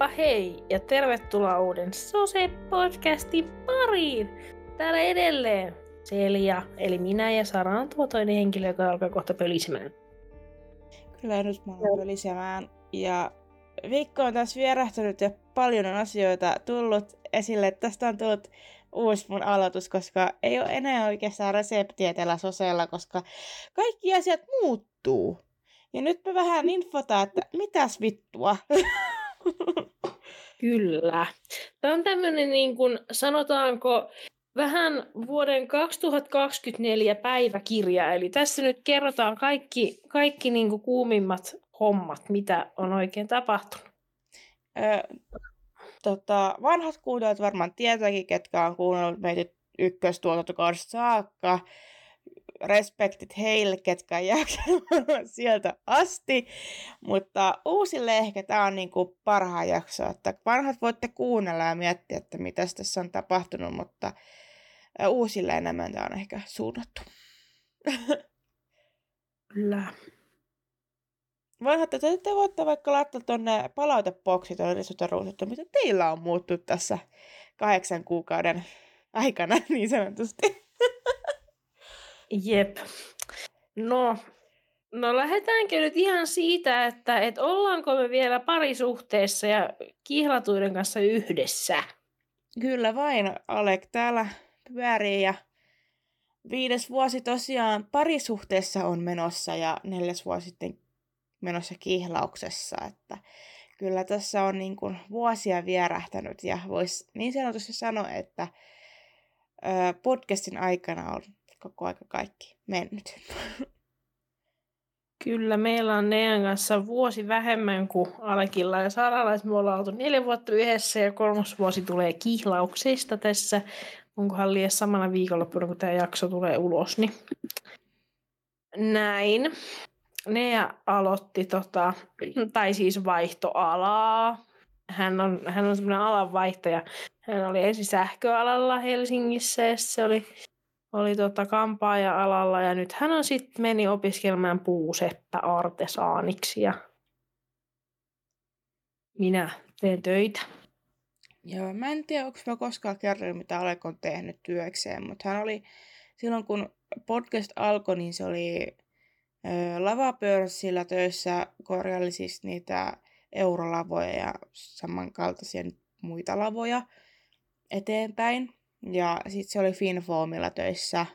Heippa hei ja tervetuloa uuden Sose-podcastin pariin. Täällä edelleen Celia, eli minä ja Sara on tuo toinen henkilö, joka alkaa kohta pölisemään. Kyllä nyt mä olen pölisemään. Ja viikko on taas vierähtänyt ja paljon on asioita tullut esille. Tästä on tullut uusi mun aloitus, koska ei ole enää oikeastaan reseptiä tällä Sosella, koska kaikki asiat muuttuu. Ja nyt me vähän infotaan, että mitäs vittua. Kyllä. Tämä on tämmöinen, niin kuin, sanotaanko, vähän vuoden 2024 päiväkirja. Eli tässä nyt kerrotaan kaikki, kaikki niin kuin kuumimmat hommat, mitä on oikein tapahtunut. Ö, tota, vanhat kuulijat varmaan tietääkin, ketkä on kuunnellut meitä ykköstuotantokaudesta saakka respektit heille, ketkä on sieltä asti. Mutta uusille ehkä tämä on niinku parhaa jakso, että parhaat voitte kuunnella ja miettiä, että mitä tässä on tapahtunut, mutta uusille enemmän tämä on ehkä suunnattu. Kyllä. Vanhat, että te voitte vaikka laittaa tuonne palautepoksi tuonne että mitä teillä on muuttunut tässä kahdeksan kuukauden aikana niin sanotusti. Jep. No, no lähdetäänkö nyt ihan siitä, että et ollaanko me vielä parisuhteessa ja kihlatuiden kanssa yhdessä? Kyllä vain, Alek täällä pyörii ja viides vuosi tosiaan parisuhteessa on menossa ja neljäs vuosi sitten menossa kihlauksessa, että kyllä tässä on niin kuin vuosia vierähtänyt ja voisi niin sanotusti sanoa, että podcastin aikana on koko aika kaikki mennyt. Kyllä, meillä on Nean kanssa vuosi vähemmän kuin Alekilla ja Saralla. Me ollaan oltu neljä vuotta yhdessä ja kolmas vuosi tulee kihlauksista tässä. Onkohan liian samana viikonloppuna, kun tämä jakso tulee ulos, niin näin. Nea aloitti, tota, tai siis vaihtoalaa. Hän on, hän on semmoinen alanvaihtaja. Hän oli ensin sähköalalla Helsingissä ja se oli oli tota kampaaja-alalla ja nyt hän on sitten meni opiskelemaan puuseppä artesaaniksi ja minä teen töitä. Joo, mä en tiedä, onko mä koskaan kerran, mitä Alek on tehnyt työkseen, mutta hän oli, silloin kun podcast alkoi, niin se oli lavapörssillä töissä, korjaili siis niitä eurolavoja ja samankaltaisia muita lavoja eteenpäin. Ja sitten se oli Finfoamilla töissä.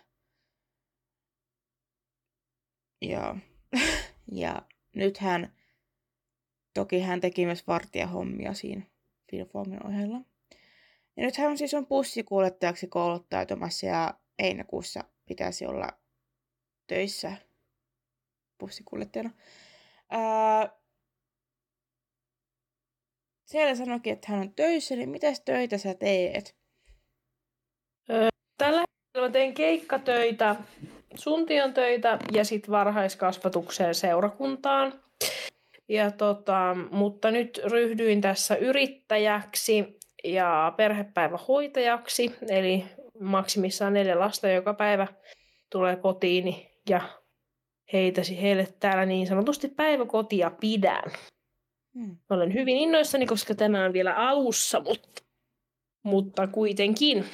Ja, ja nyt hän, toki hän teki myös vartijahommia siinä Finfoamin ohella. Ja nyt hän siis on bussikuljettajaksi kouluttautumassa ja Einäkuussa pitäisi olla töissä bussikuljettajana. Ää, siellä sanoikin, että hän on töissä, niin mitäs töitä sä teet? Tällä hetkellä teen keikkatöitä, suntion töitä ja sitten varhaiskasvatukseen seurakuntaan. Ja tota, mutta nyt ryhdyin tässä yrittäjäksi ja perhepäivähoitajaksi, eli maksimissaan neljä lasta joka päivä tulee kotiin ja heitäsi heille täällä niin sanotusti päiväkotia pidän. Hmm. Olen hyvin innoissani, koska tämä on vielä alussa, mutta, mutta kuitenkin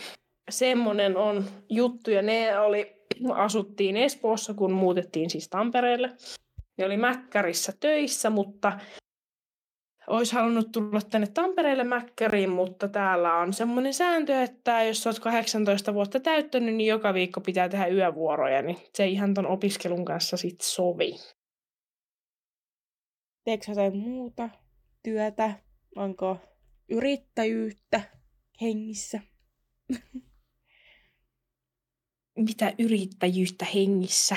semmoinen on juttu, ja ne oli, asuttiin Espoossa, kun muutettiin siis Tampereelle. Ne oli Mäkkärissä töissä, mutta olisi halunnut tulla tänne Tampereelle Mäkkäriin, mutta täällä on semmoinen sääntö, että jos olet 18 vuotta täyttänyt, niin joka viikko pitää tehdä yövuoroja, niin se ei ihan ton opiskelun kanssa sit sovi. Teekö jotain muuta työtä? Onko yrittäjyyttä hengissä? mitä yrittäjyyttä hengissä?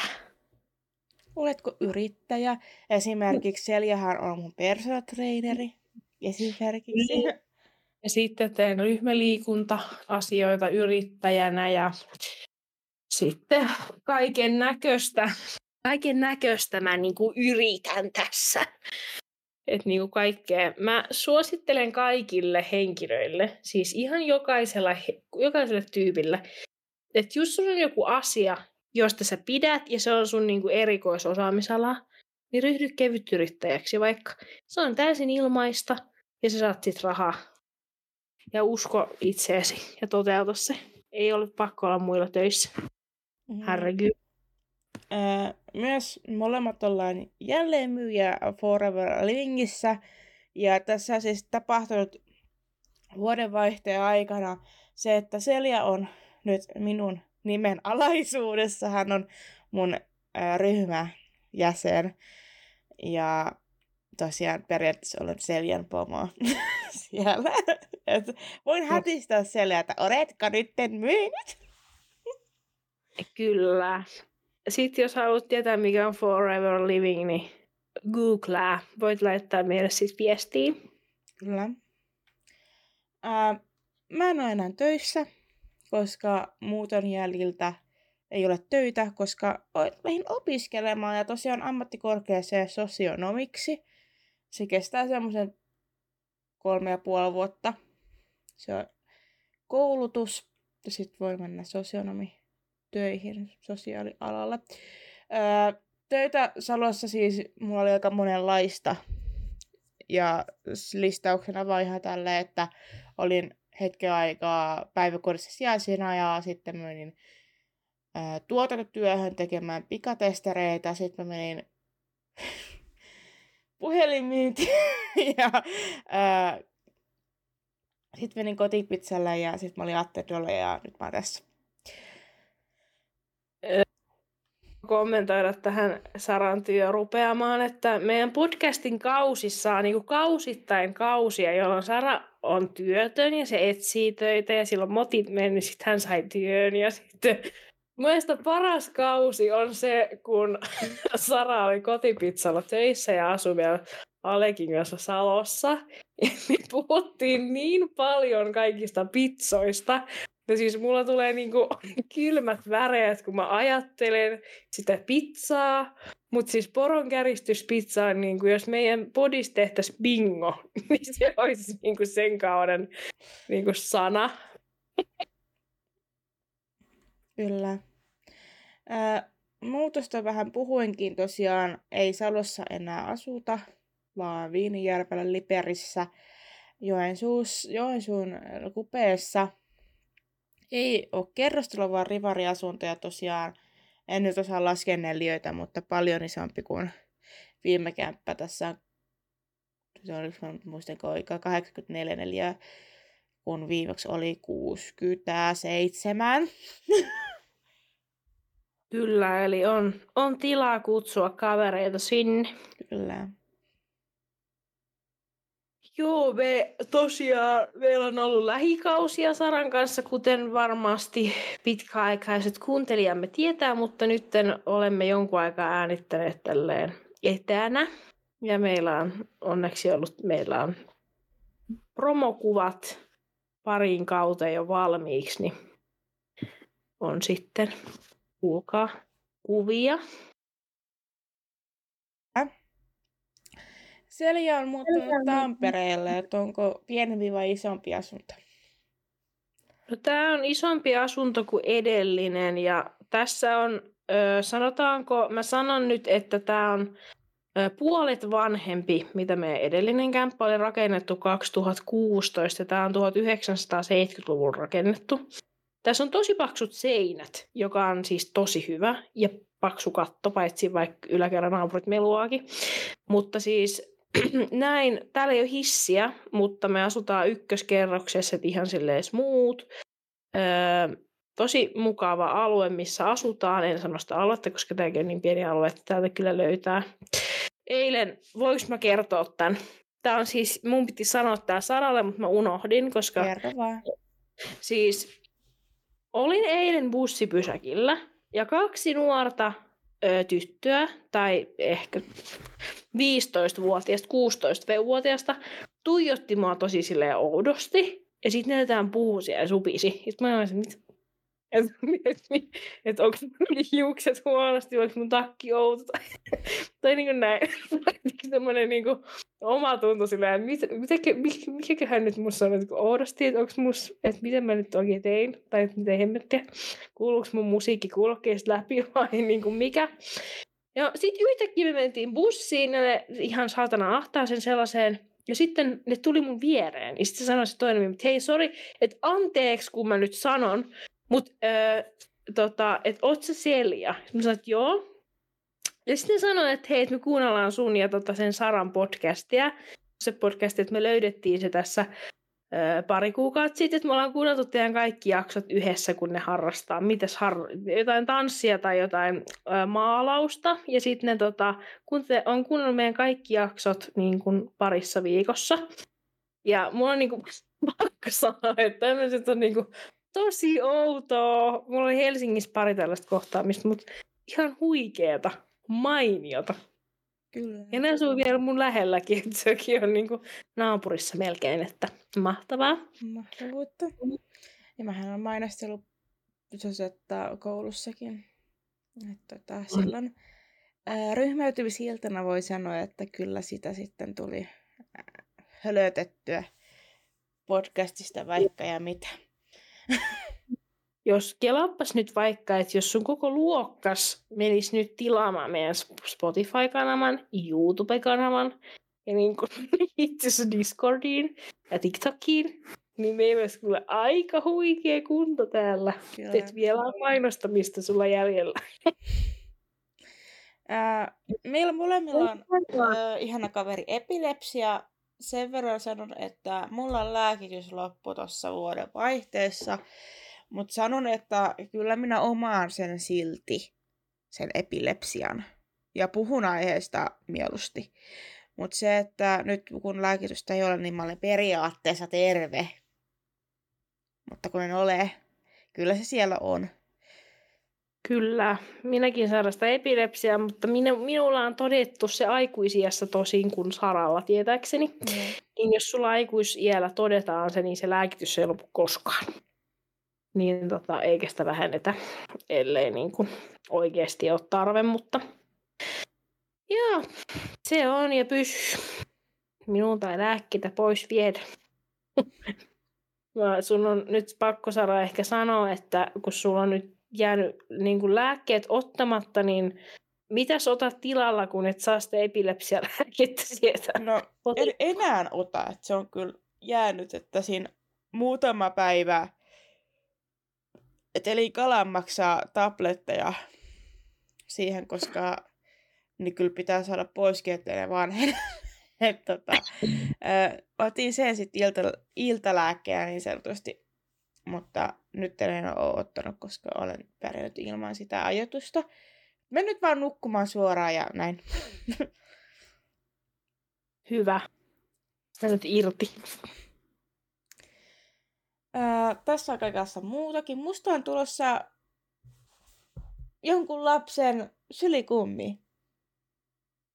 Oletko yrittäjä? Esimerkiksi Seljahan on mun personal traineri. Esimerkiksi. Niin. Ja sitten teen ryhmäliikunta-asioita yrittäjänä ja sitten kaiken näköistä. Kaiken näköistä mä niinku yritän tässä. Et niinku kaikkea. Mä suosittelen kaikille henkilöille, siis ihan jokaisella, jokaiselle tyypille, että jos sulla on joku asia, josta sä pidät ja se on sun niinku erikoisosaamisala, niin ryhdy kevytyrittäjäksi vaikka. Se on täysin ilmaista ja sä saat sit rahaa. Ja usko itseesi ja toteuta se. Ei ole pakko olla muilla töissä. Mm. Herregud. Öö, myös molemmat ollaan jälleen myyjä Forever Livingissä. Ja tässä on siis tapahtunut vuodenvaihteen aikana se, että Selja on nyt minun nimen alaisuudessa. Hän on mun ää, ryhmäjäsen. Ja tosiaan periaatteessa olen Seljan pomo siellä. Et voin hätistää Selja, että oletko nytten myynyt? Kyllä. Sitten jos haluat tietää, mikä on Forever Living, niin googlaa. Voit laittaa meille siis viestiä. Kyllä. Ää, mä en ole enää töissä, koska muuton jäljiltä ei ole töitä, koska lähdin opiskelemaan ja tosiaan ammattikorkeaseen sosionomiksi. Se kestää semmoisen kolme ja puoli vuotta. Se on koulutus ja sitten voi mennä sosionomi töihin sosiaalialalle. Öö, töitä Salossa siis mulla oli aika monenlaista. Ja listauksena vaan ihan tälleen, että olin hetken aikaa päiväkodissa sijaisena ja sitten menin ää, tuotantotyöhön tekemään pikatestereitä. Sitten mä menin puhelinmyyntiin ja sitten menin kotipizzalle ja sitten mä olin Attedolle ja nyt mä oon tässä kommentoida tähän Saran rupeamaan, että meidän podcastin kausissa on niin kausittain kausia, jolloin Sara on työtön ja se etsii töitä ja silloin motit meni, niin sitten hän sai työn ja sitten Mielestäni paras kausi on se, kun Sara oli kotipizzalla töissä ja asui vielä Alekin kanssa Salossa. Ja me puhuttiin niin paljon kaikista pizzoista, No siis mulla tulee niinku kylmät väreet, kun mä ajattelen sitä pizzaa. Mutta siis poronkäristyspizza on niinku, jos meidän podis tehtäisiin bingo, niin se olisi niinku sen kauden niinku sana. Kyllä. Ää, muutosta vähän puhuinkin tosiaan, ei Salossa enää asuta, vaan Viinijärvellä Liperissä, Joensuus, Joensuun kupeessa – ei ole kerrostalo, vaan rivariasuntoja tosiaan. En nyt osaa laskea neliöitä, mutta paljon isompi kuin viime kämppä. Tässä on, se oli, muistanko, 84 neliöä, kun viimeksi oli 67. Kyllä, eli on, on tilaa kutsua kavereita sinne. Kyllä. Joo, me tosiaan, meillä on ollut lähikausia Saran kanssa, kuten varmasti pitkäaikaiset kuuntelijamme tietää, mutta nyt olemme jonkun aikaa äänittäneet tälleen etänä. Ja meillä on onneksi ollut, meillä on promokuvat pariin kauteen jo valmiiksi, niin on sitten, kuulkaa, kuvia Selja on muuttunut Tampereelle, että onko pienempi vai isompi asunto? No, tämä on isompi asunto kuin edellinen ja tässä on, ö, sanotaanko, mä sanon nyt, että tämä on ö, puolet vanhempi, mitä meidän edellinen kämppä oli rakennettu 2016 ja tämä on 1970-luvulla rakennettu. Tässä on tosi paksut seinät, joka on siis tosi hyvä ja paksu katto, paitsi vaikka yläkerran naapurit meluaakin. Mutta siis näin, täällä ei ole hissiä, mutta me asutaan ykköskerroksessa, että ihan silleen smooth. Öö, tosi mukava alue, missä asutaan. En sano sitä aluetta, koska tämäkin on niin pieni alue, että täältä kyllä löytää. Eilen, voiko mä kertoa tämän? Tämä on siis, mun piti sanoa tämä Saralle, mutta mä unohdin, koska... Kerro vaan. Siis, olin eilen bussipysäkillä ja kaksi nuorta ö, tyttöä, tai ehkä 15-vuotiaasta, 16-vuotiaasta, tuijotti mua tosi silleen oudosti. Ja sitten ne jotain puhusi ja supisi. Sitten mä olisin, että että et, et, onko mun hiukset huonosti, onko mun takki outo tai, tai niin kuin näin. Semmoinen niin kuin oma tuntu silleen, että mit, mikäköhän nyt musta on niin oudosti, että onko mus, että miten mä nyt oikein tein, tai että miten hemmettiä, kuuluuko mun musiikki kuulokkeesta läpi vai niin kuin mikä. Ja sitten yhtäkkiä me mentiin bussiin, ja ne ihan saatana ahtaa sen sellaiseen Ja sitten ne tuli mun viereen. Ja sitten sanoi se toinen, että hei, sori, että anteeksi, kun mä nyt sanon, mutta äh, tota, että oot sä Selja? Mä sanoin, että joo. Ja sitten sanoin, että hei, että me kuunnellaan sun ja tota sen Saran podcastia. Se podcast, että me löydettiin se tässä pari kuukautta sitten, että me ollaan kuunneltu teidän kaikki jaksot yhdessä, kun ne harrastaa. Mites har- jotain tanssia tai jotain ö, maalausta. Ja sitten ne tota, kun te on kuunnellut meidän kaikki jaksot niin kuin parissa viikossa. Ja mulla on niin kuin, pakko sanoa, että tämmöiset on niin kuin, tosi outoa. Mulla oli Helsingissä pari tällaista kohtaamista, mutta ihan huikeeta, mainiota. Kyllä. Ja ne asuu vielä mun lähelläkin, että sekin on niinku naapurissa melkein, että mahtavaa. Mahtavuutta. Ja mähän olen mainostellut että koulussakin. Että tota, silloin ää, ryhmäytymisiltana voi sanoa, että kyllä sitä sitten tuli hölötettyä podcastista vaikka ja mitä. jos kelappas nyt vaikka, että jos sun koko luokkas menisi nyt tilaamaan meidän Spotify-kanavan, YouTube-kanavan ja niin kuin itse asiassa Discordiin ja TikTokiin, niin meillä olisi kyllä aika huikea kunto täällä. Kyllä. Et vielä on mainostamista sulla jäljellä. Ää, meillä molemmilla on ää, ihana kaveri epilepsia. Sen verran sanon, että mulla lääkitys loppui tuossa vuoden vaihteessa. Mutta sanon, että kyllä minä omaan sen silti, sen epilepsian. Ja puhun aiheesta mieluusti. Mutta se, että nyt kun lääkitystä ei ole, niin mä olen periaatteessa terve. Mutta kun en ole, kyllä se siellä on. Kyllä, minäkin sairastan epilepsiaa, mutta minä, minulla on todettu se aikuisiässä tosin kuin saralla tietääkseni. Mm. Niin jos sulla aikuisiällä todetaan se, niin se lääkitys ei lopu koskaan niin tota, eikä sitä vähennetä, ellei niin kuin oikeasti ole tarve, mutta joo, se on ja pysy. Minun tai lääkkeitä pois viedä. sun on nyt pakko saada ehkä sanoa, että kun sulla on nyt jäänyt niin kuin lääkkeet ottamatta, niin mitä otat tilalla, kun et saa sitä epilepsialääkettä sieltä? No en enää ota, että se on kyllä jäänyt, että siinä muutama päivä et eli kalan maksaa tabletteja siihen, koska niin kyllä pitää saada pois, ettei ne vanhen. Et, tota, otin sen sitten ilta, iltalääkkeenä niin sanotusti, mutta nyt en ole ottanut, koska olen pärjännyt ilman sitä ajoitusta. Menen nyt vaan nukkumaan suoraan ja näin. Hyvä. Sä nyt irti. Ää, tässä on kaikessa muutakin. Musta on tulossa jonkun lapsen sylikummi.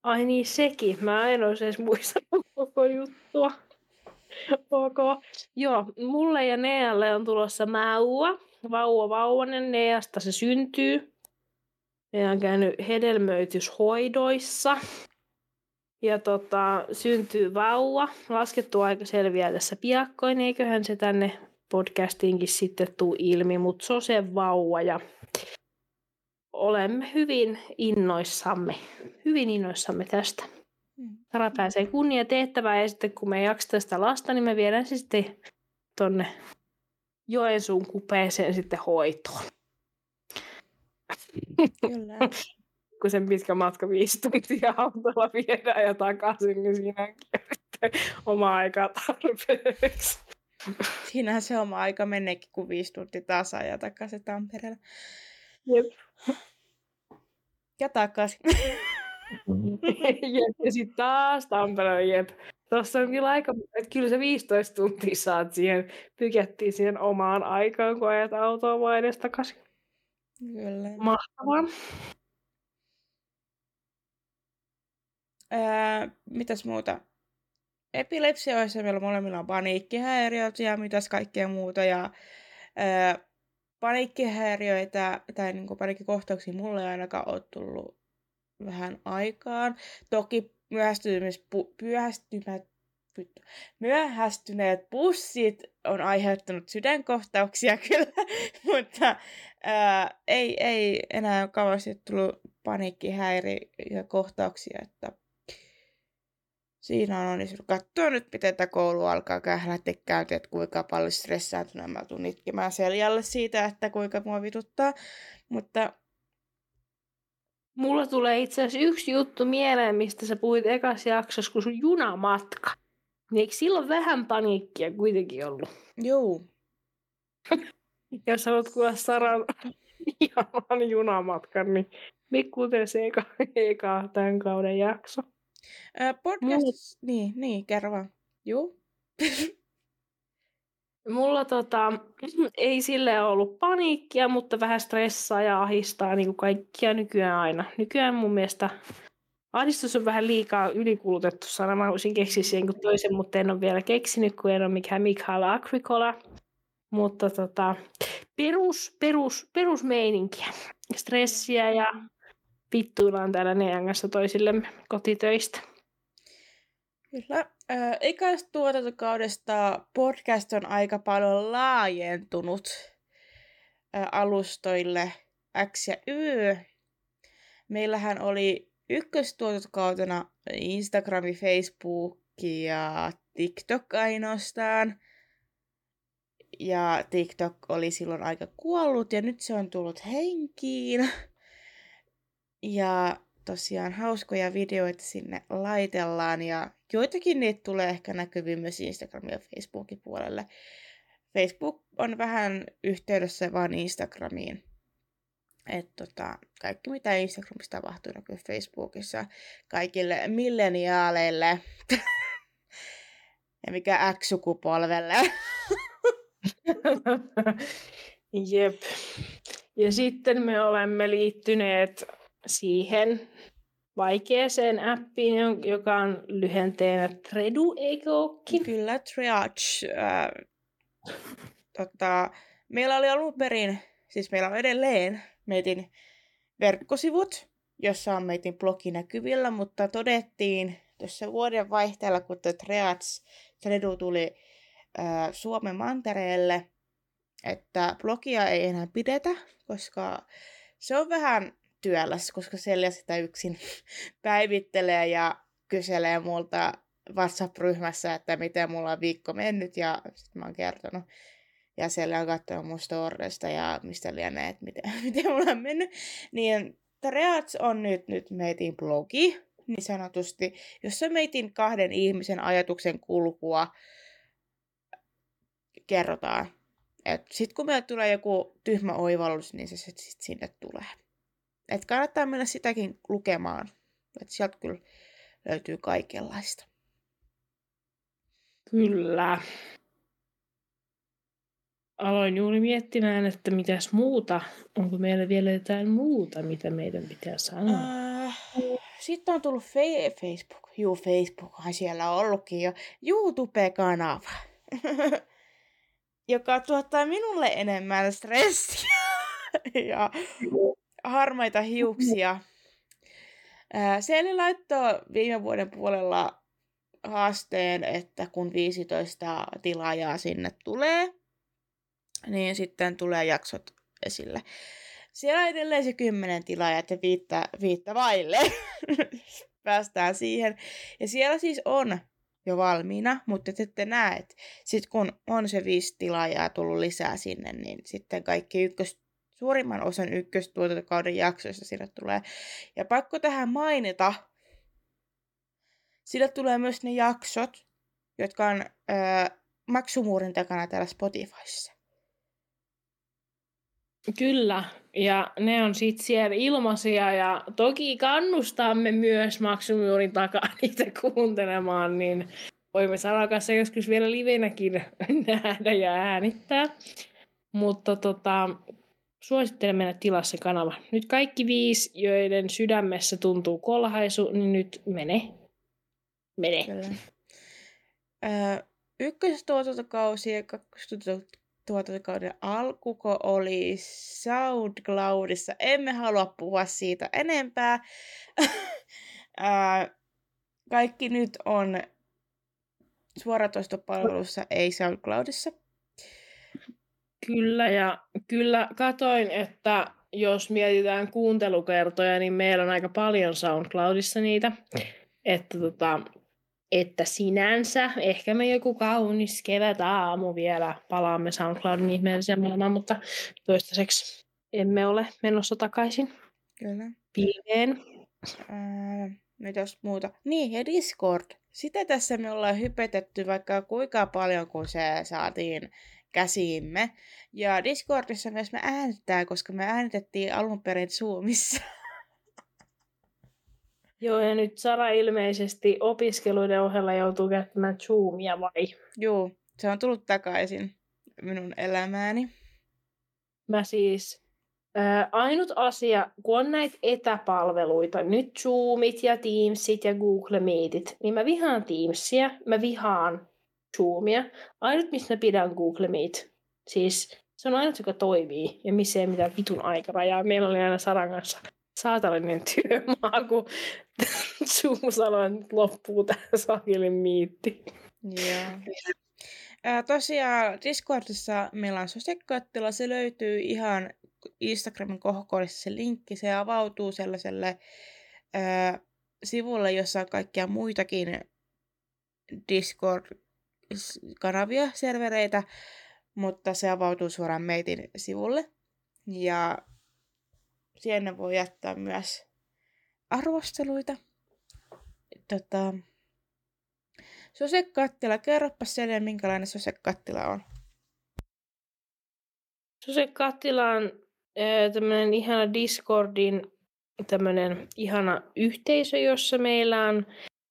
Ai niin, sekin. Mä en olisi edes muistanut koko juttua. ok. Joo, mulle ja Nealle on tulossa mäua. Vauva vauvanen. Neasta se syntyy. Ne on käynyt hedelmöityshoidoissa. Ja tota, syntyy vauva. Laskettu aika selviää tässä piakkoin. Eiköhän se tänne podcastiinkin sitten tuu ilmi, mutta se on se vauva ja olemme hyvin innoissamme, hyvin innoissamme tästä. Tara mm. pääsee kunnia tehtävään ja sitten kun me ei jakseta sitä lasta, niin me viedään se sitten tonne Joensuun kupeeseen sitten hoitoon. Kyllä. kun sen pitkä matka viisi tuntia autolla viedään ja takaisin, niin siinä on oma aika tarpeeksi. Siinähän se oma aika meneekin, kun viisi tuntia taas ajaa takaisin Tampereella. Jep. Ja takaisin. jep. Ja sitten taas Tampereella, jep. Tuossa on kyllä aika, että kyllä se 15 tuntia saat siihen, pykättiin siihen omaan aikaan, kun ajat autoa vaan edes takaisin. Kyllä. Mahtavaa. Öö, mitäs muuta? Epilepsioissa meillä molemmilla on paniikkihäiriöt ja mitäs kaikkea muuta. Ja ää, paniikkihäiriöitä tai niin kuin paniikkikohtauksia mulle ei ainakaan ole tullut vähän aikaan. Toki myöhästymät, myöhästyneet bussit on aiheuttanut sydänkohtauksia kyllä, mutta ää, ei, ei enää kauheasti tullut paniikkihäiriökohtauksia, että siinä on onnistunut katsoa nyt, miten tämä koulu alkaa kählätti käynti, että kuinka paljon stressaantunut mä tuun itkemään seljalle siitä, että kuinka mua vituttaa. Mutta Mulla tulee itse asiassa yksi juttu mieleen, mistä sä puhuit ekassa jaksossa, kun sun junamatka. Niin eikö silloin vähän paniikkia kuitenkin ollut? Joo. Jos haluat kuulla Saran ihanan junamatkan, niin Mikku tee se eka, eka tämän kauden jakso. Ää, podcast... Mulla... Niin, niin, kerro vaan. Joo. Mulla tota, ei sille ollut paniikkia, mutta vähän stressaa ja ahistaa niin kuin kaikkia nykyään aina. Nykyään mun mielestä ahdistus on vähän liikaa ylikulutettu sana. Mä voisin keksiä sen toisen, mutta en ole vielä keksinyt, kun en ole mikään Mikhail Agricola. Mutta tota, perus, perus, perusmeininkiä. Stressiä ja vittuillaan täällä Nean kanssa toisillemme kotitöistä. Kyllä. Ikäistä tuotantokaudesta podcast on aika paljon laajentunut alustoille X ja Y. Meillähän oli ykköstuotantokautena Instagrami, Facebook ja TikTok ainoastaan. Ja TikTok oli silloin aika kuollut ja nyt se on tullut henkiin. Ja tosiaan hauskoja videoita sinne laitellaan ja joitakin niitä tulee ehkä näkyviin myös Instagramin ja Facebookin puolelle. Facebook on vähän yhteydessä vaan Instagramiin. että tota, kaikki mitä Instagramissa tapahtuu näkyy Facebookissa kaikille milleniaaleille ja mikä X-sukupolvelle. Jep. Ja sitten me olemme liittyneet siihen vaikeaseen appiin, joka on lyhenteenä Tredu, eikö ookin? Kyllä, Triage. Äh, tota, meillä oli alun perin, siis meillä on edelleen meitin verkkosivut, jossa on meitin blogi näkyvillä, mutta todettiin tuossa vuoden vaihteella, kun Triage Tredu tuli äh, Suomen mantereelle, että blogia ei enää pidetä, koska se on vähän työläs, koska Selja sitä yksin päivittelee ja kyselee multa WhatsApp-ryhmässä, että miten mulla on viikko mennyt ja sitten mä oon kertonut. Ja siellä on katsonut mun storesta ja mistä lienee, että miten, miten mulla on mennyt. Niin Reats on nyt, nyt meitin blogi, niin sanotusti, jossa meitin kahden ihmisen ajatuksen kulkua kerrotaan. Sitten kun meillä tulee joku tyhmä oivallus, niin se sitten sinne tulee. Et kannattaa mennä sitäkin lukemaan. Et sieltä kyllä löytyy kaikenlaista. Kyllä. Aloin juuri miettimään, että mitäs muuta. Onko meillä vielä jotain muuta, mitä meidän pitää sanoa? Äh, sitten on tullut fe- Facebook. Juu, Facebookhan siellä on ollutkin jo. YouTube-kanava. joka tuottaa minulle enemmän stressiä. ja harmaita hiuksia. Seli laittoi viime vuoden puolella haasteen, että kun 15 tilaajaa sinne tulee, niin sitten tulee jaksot esille. Siellä on edelleen se kymmenen tilaajaa, että viittä, viittä vaille. Päästään siihen. Ja siellä siis on jo valmiina, mutta te ette näe, sitten kun on se viisi tilaajaa tullut lisää sinne, niin sitten kaikki ykkös suurimman osan ykköstuotantokauden jaksoista sinne tulee. Ja pakko tähän mainita, sille tulee myös ne jaksot, jotka on öö, maksumuurin takana täällä Spotifyssa. Kyllä, ja ne on sitten siellä ilmaisia ja toki kannustamme myös maksumuurin takaa niitä kuuntelemaan, niin voimme sanoa kanssa joskus vielä livenäkin nähdä ja äänittää. Mutta tota, Suosittelen mennä tilassa kanava. Nyt kaikki viisi, joiden sydämessä tuntuu kolhaisu, niin nyt mene. Mene. Kyllä. Öö, ykköstuotantokausi ja kakkostuotantokauden alkuko oli SoundCloudissa. Emme halua puhua siitä enempää. öö, kaikki nyt on suoratoistopalvelussa, ei SoundCloudissa. Kyllä, ja kyllä katoin, että jos mietitään kuuntelukertoja, niin meillä on aika paljon SoundCloudissa niitä. Että tota, että sinänsä ehkä me joku kaunis kevät aamu vielä palaamme SoundCloudin ihmeelliseen maailmaan, mutta toistaiseksi emme ole menossa takaisin Kyllä. pilveen. Ää, mitäs muuta? Niin, ja Discord. Sitä tässä me ollaan hypetetty vaikka kuinka paljon, kun se saatiin käsiimme. Ja Discordissa myös me äänitetään, koska me äänitettiin alun perin Zoomissa. Joo, ja nyt Sara ilmeisesti opiskeluiden ohella joutuu käyttämään Zoomia vai? Joo, se on tullut takaisin minun elämääni. Mä siis, ää, ainut asia, kun on näitä etäpalveluita, nyt Zoomit ja Teamsit ja Google Meetit, niin mä vihaan Teamsia, mä vihaan Zoomia. Ainut, mistä mä pidän Google Meet. Siis se on ainut, joka toimii ja missä ei mitään vitun aikarajaa. Meillä oli aina Saran kanssa saatalinen työmaa, kun Zoom sanoi, että loppuu tämä sakelin miitti. Ää, tosiaan Discordissa meillä on sosekkattila, se löytyy ihan Instagramin kohokohdissa se linkki, se avautuu sellaiselle ää, sivulle, jossa on kaikkia muitakin Discord-kanavia, servereitä, mutta se avautuu suoraan meitin sivulle. Ja sinne voi jättää myös arvosteluita. Tota, Sosekattila, kerropa sen, minkälainen sosekattila on. Sosekattila on tämmöinen ihana Discordin tämmöinen ihana yhteisö, jossa meillä on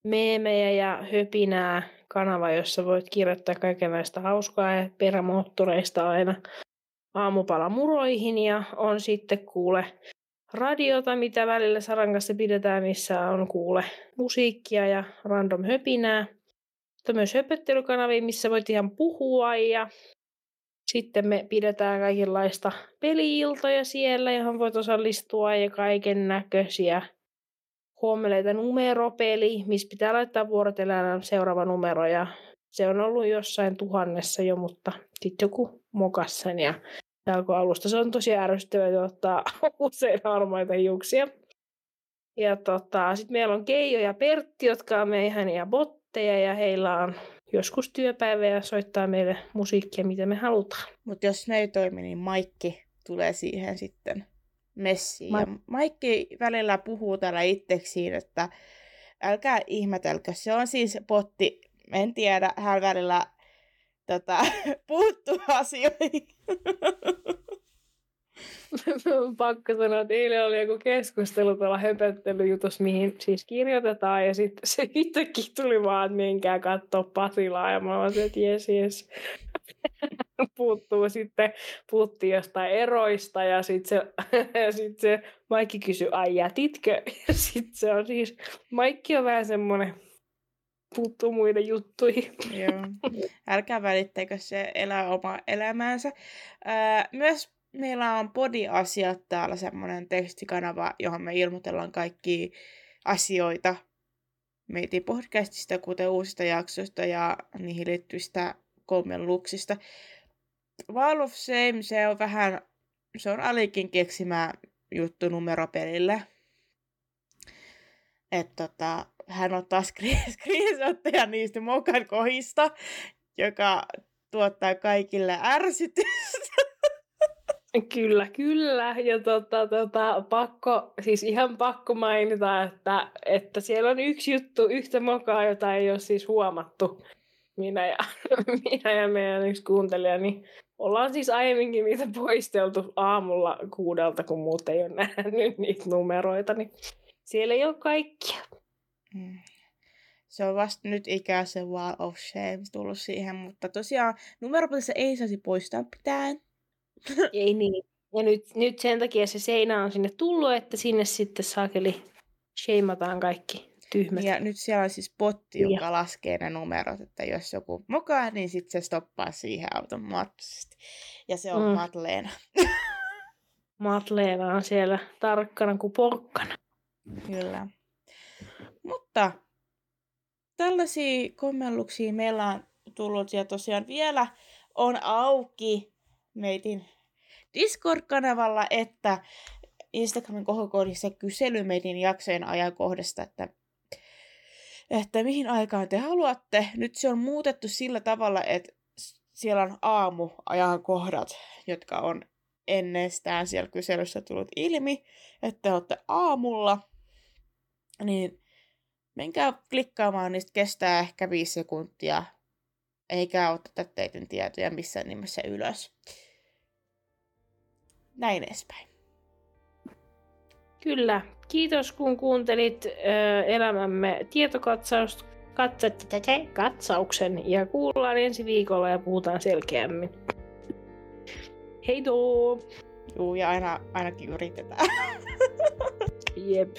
meemejä ja höpinää kanava, jossa voit kirjoittaa kaikenlaista hauskaa ja perämoottoreista aina aamupalamuroihin ja on sitten kuule radiota, mitä välillä Saran kanssa pidetään, missä on kuule musiikkia ja random höpinää. Mutta myös höpöttelykanavia, missä voit ihan puhua ja sitten me pidetään kaikenlaista peliiltoja siellä, johon voit osallistua ja kaiken näköisiä huomeleita numeropeli, missä pitää laittaa vuorotellen seuraava numero ja se on ollut jossain tuhannessa jo, mutta sitten joku mokas sen ja alusta. Se on tosi ärsyttävää, ottaa usein harmaita hiuksia. Ja tota, sitten meillä on Keijo ja Pertti, jotka on meidän ja botteja ja heillä on joskus työpäivä ja soittaa meille musiikkia, mitä me halutaan. Mutta jos ne ei toimi, niin Maikki tulee siihen sitten messiin. Ma- ja Maikki välillä puhuu täällä itseksiin, että älkää ihmetelkö, se on siis potti, en tiedä, hän välillä tota, puuttuu asioihin. Pakko sanoa, että eilen oli joku keskustelu tuolla höpöttelyjutus, mihin siis kirjoitetaan, ja sitten se itsekin tuli vaan, että menkää katsoa Pasilaa, ja mä olin että jes, jes. Puuttuu sitten, puhuttiin jostain eroista, ja sitten se, ja sit se Maikki kysyi, ai jätitkö? Ja sitten se on siis, Maikki on vähän semmoinen puuttuu muiden juttuihin. Joo. Älkää välittäkö se elää omaa elämäänsä. Öö, myös meillä on podiasiat täällä semmoinen tekstikanava, johon me ilmoitellaan kaikki asioita meitin podcastista, kuten uusista jaksoista ja niihin liittyvistä kommelluksista. Wall of Shame, se on vähän, se on Alikin keksimä juttu numeropelille. Että tota, hän ottaa screenshotteja niistä mokan kohista, joka tuottaa kaikille ärsytystä. Kyllä, kyllä. Ja tota, tota, pakko, siis ihan pakko mainita, että, että siellä on yksi juttu, yhtä mokaa, jota ei ole siis huomattu. Minä ja, minä ja meidän yksi kuuntelija, niin ollaan siis aiemminkin niitä poisteltu aamulla kuudelta, kun muut ei ole nähnyt niitä numeroita, niin siellä ei ole kaikkia. Mm. Se on vasta nyt ikää se wall of shame tullut siihen, mutta tosiaan numeropelissa ei saisi poistaa pitään. ei niin. Ja nyt, nyt sen takia se seinä on sinne tullut, että sinne sitten saakeli sheimataan kaikki tyhmät. Ja nyt siellä on siis potti, joka ja. laskee ne numerot, että jos joku mokaa, niin sitten se stoppaa siihen automaattisesti. Ja se on mm. Matleena. Matleena on siellä tarkkana kuin porkkana. Kyllä. Mutta tällaisia kommelluksia meillä on tullut ja tosiaan vielä on auki meitin Discord-kanavalla, että Instagramin kohokohdissa kysely meidän jaksojen ajankohdasta, että että mihin aikaan te haluatte. Nyt se on muutettu sillä tavalla, että siellä on aamuajankohdat, jotka on ennestään siellä kyselyssä tullut ilmi, että olette aamulla, niin menkää klikkaamaan, niistä kestää ehkä viisi sekuntia, eikä oteta teidän tietoja missään nimessä ylös. Näin edespäin. Kyllä. Kiitos kun kuuntelit ö, elämämme tietokatsausta katsauksen ja kuullaan ensi viikolla ja puhutaan selkeämmin. Heidoo! Juu, ja aina, ainakin yritetään. Jep.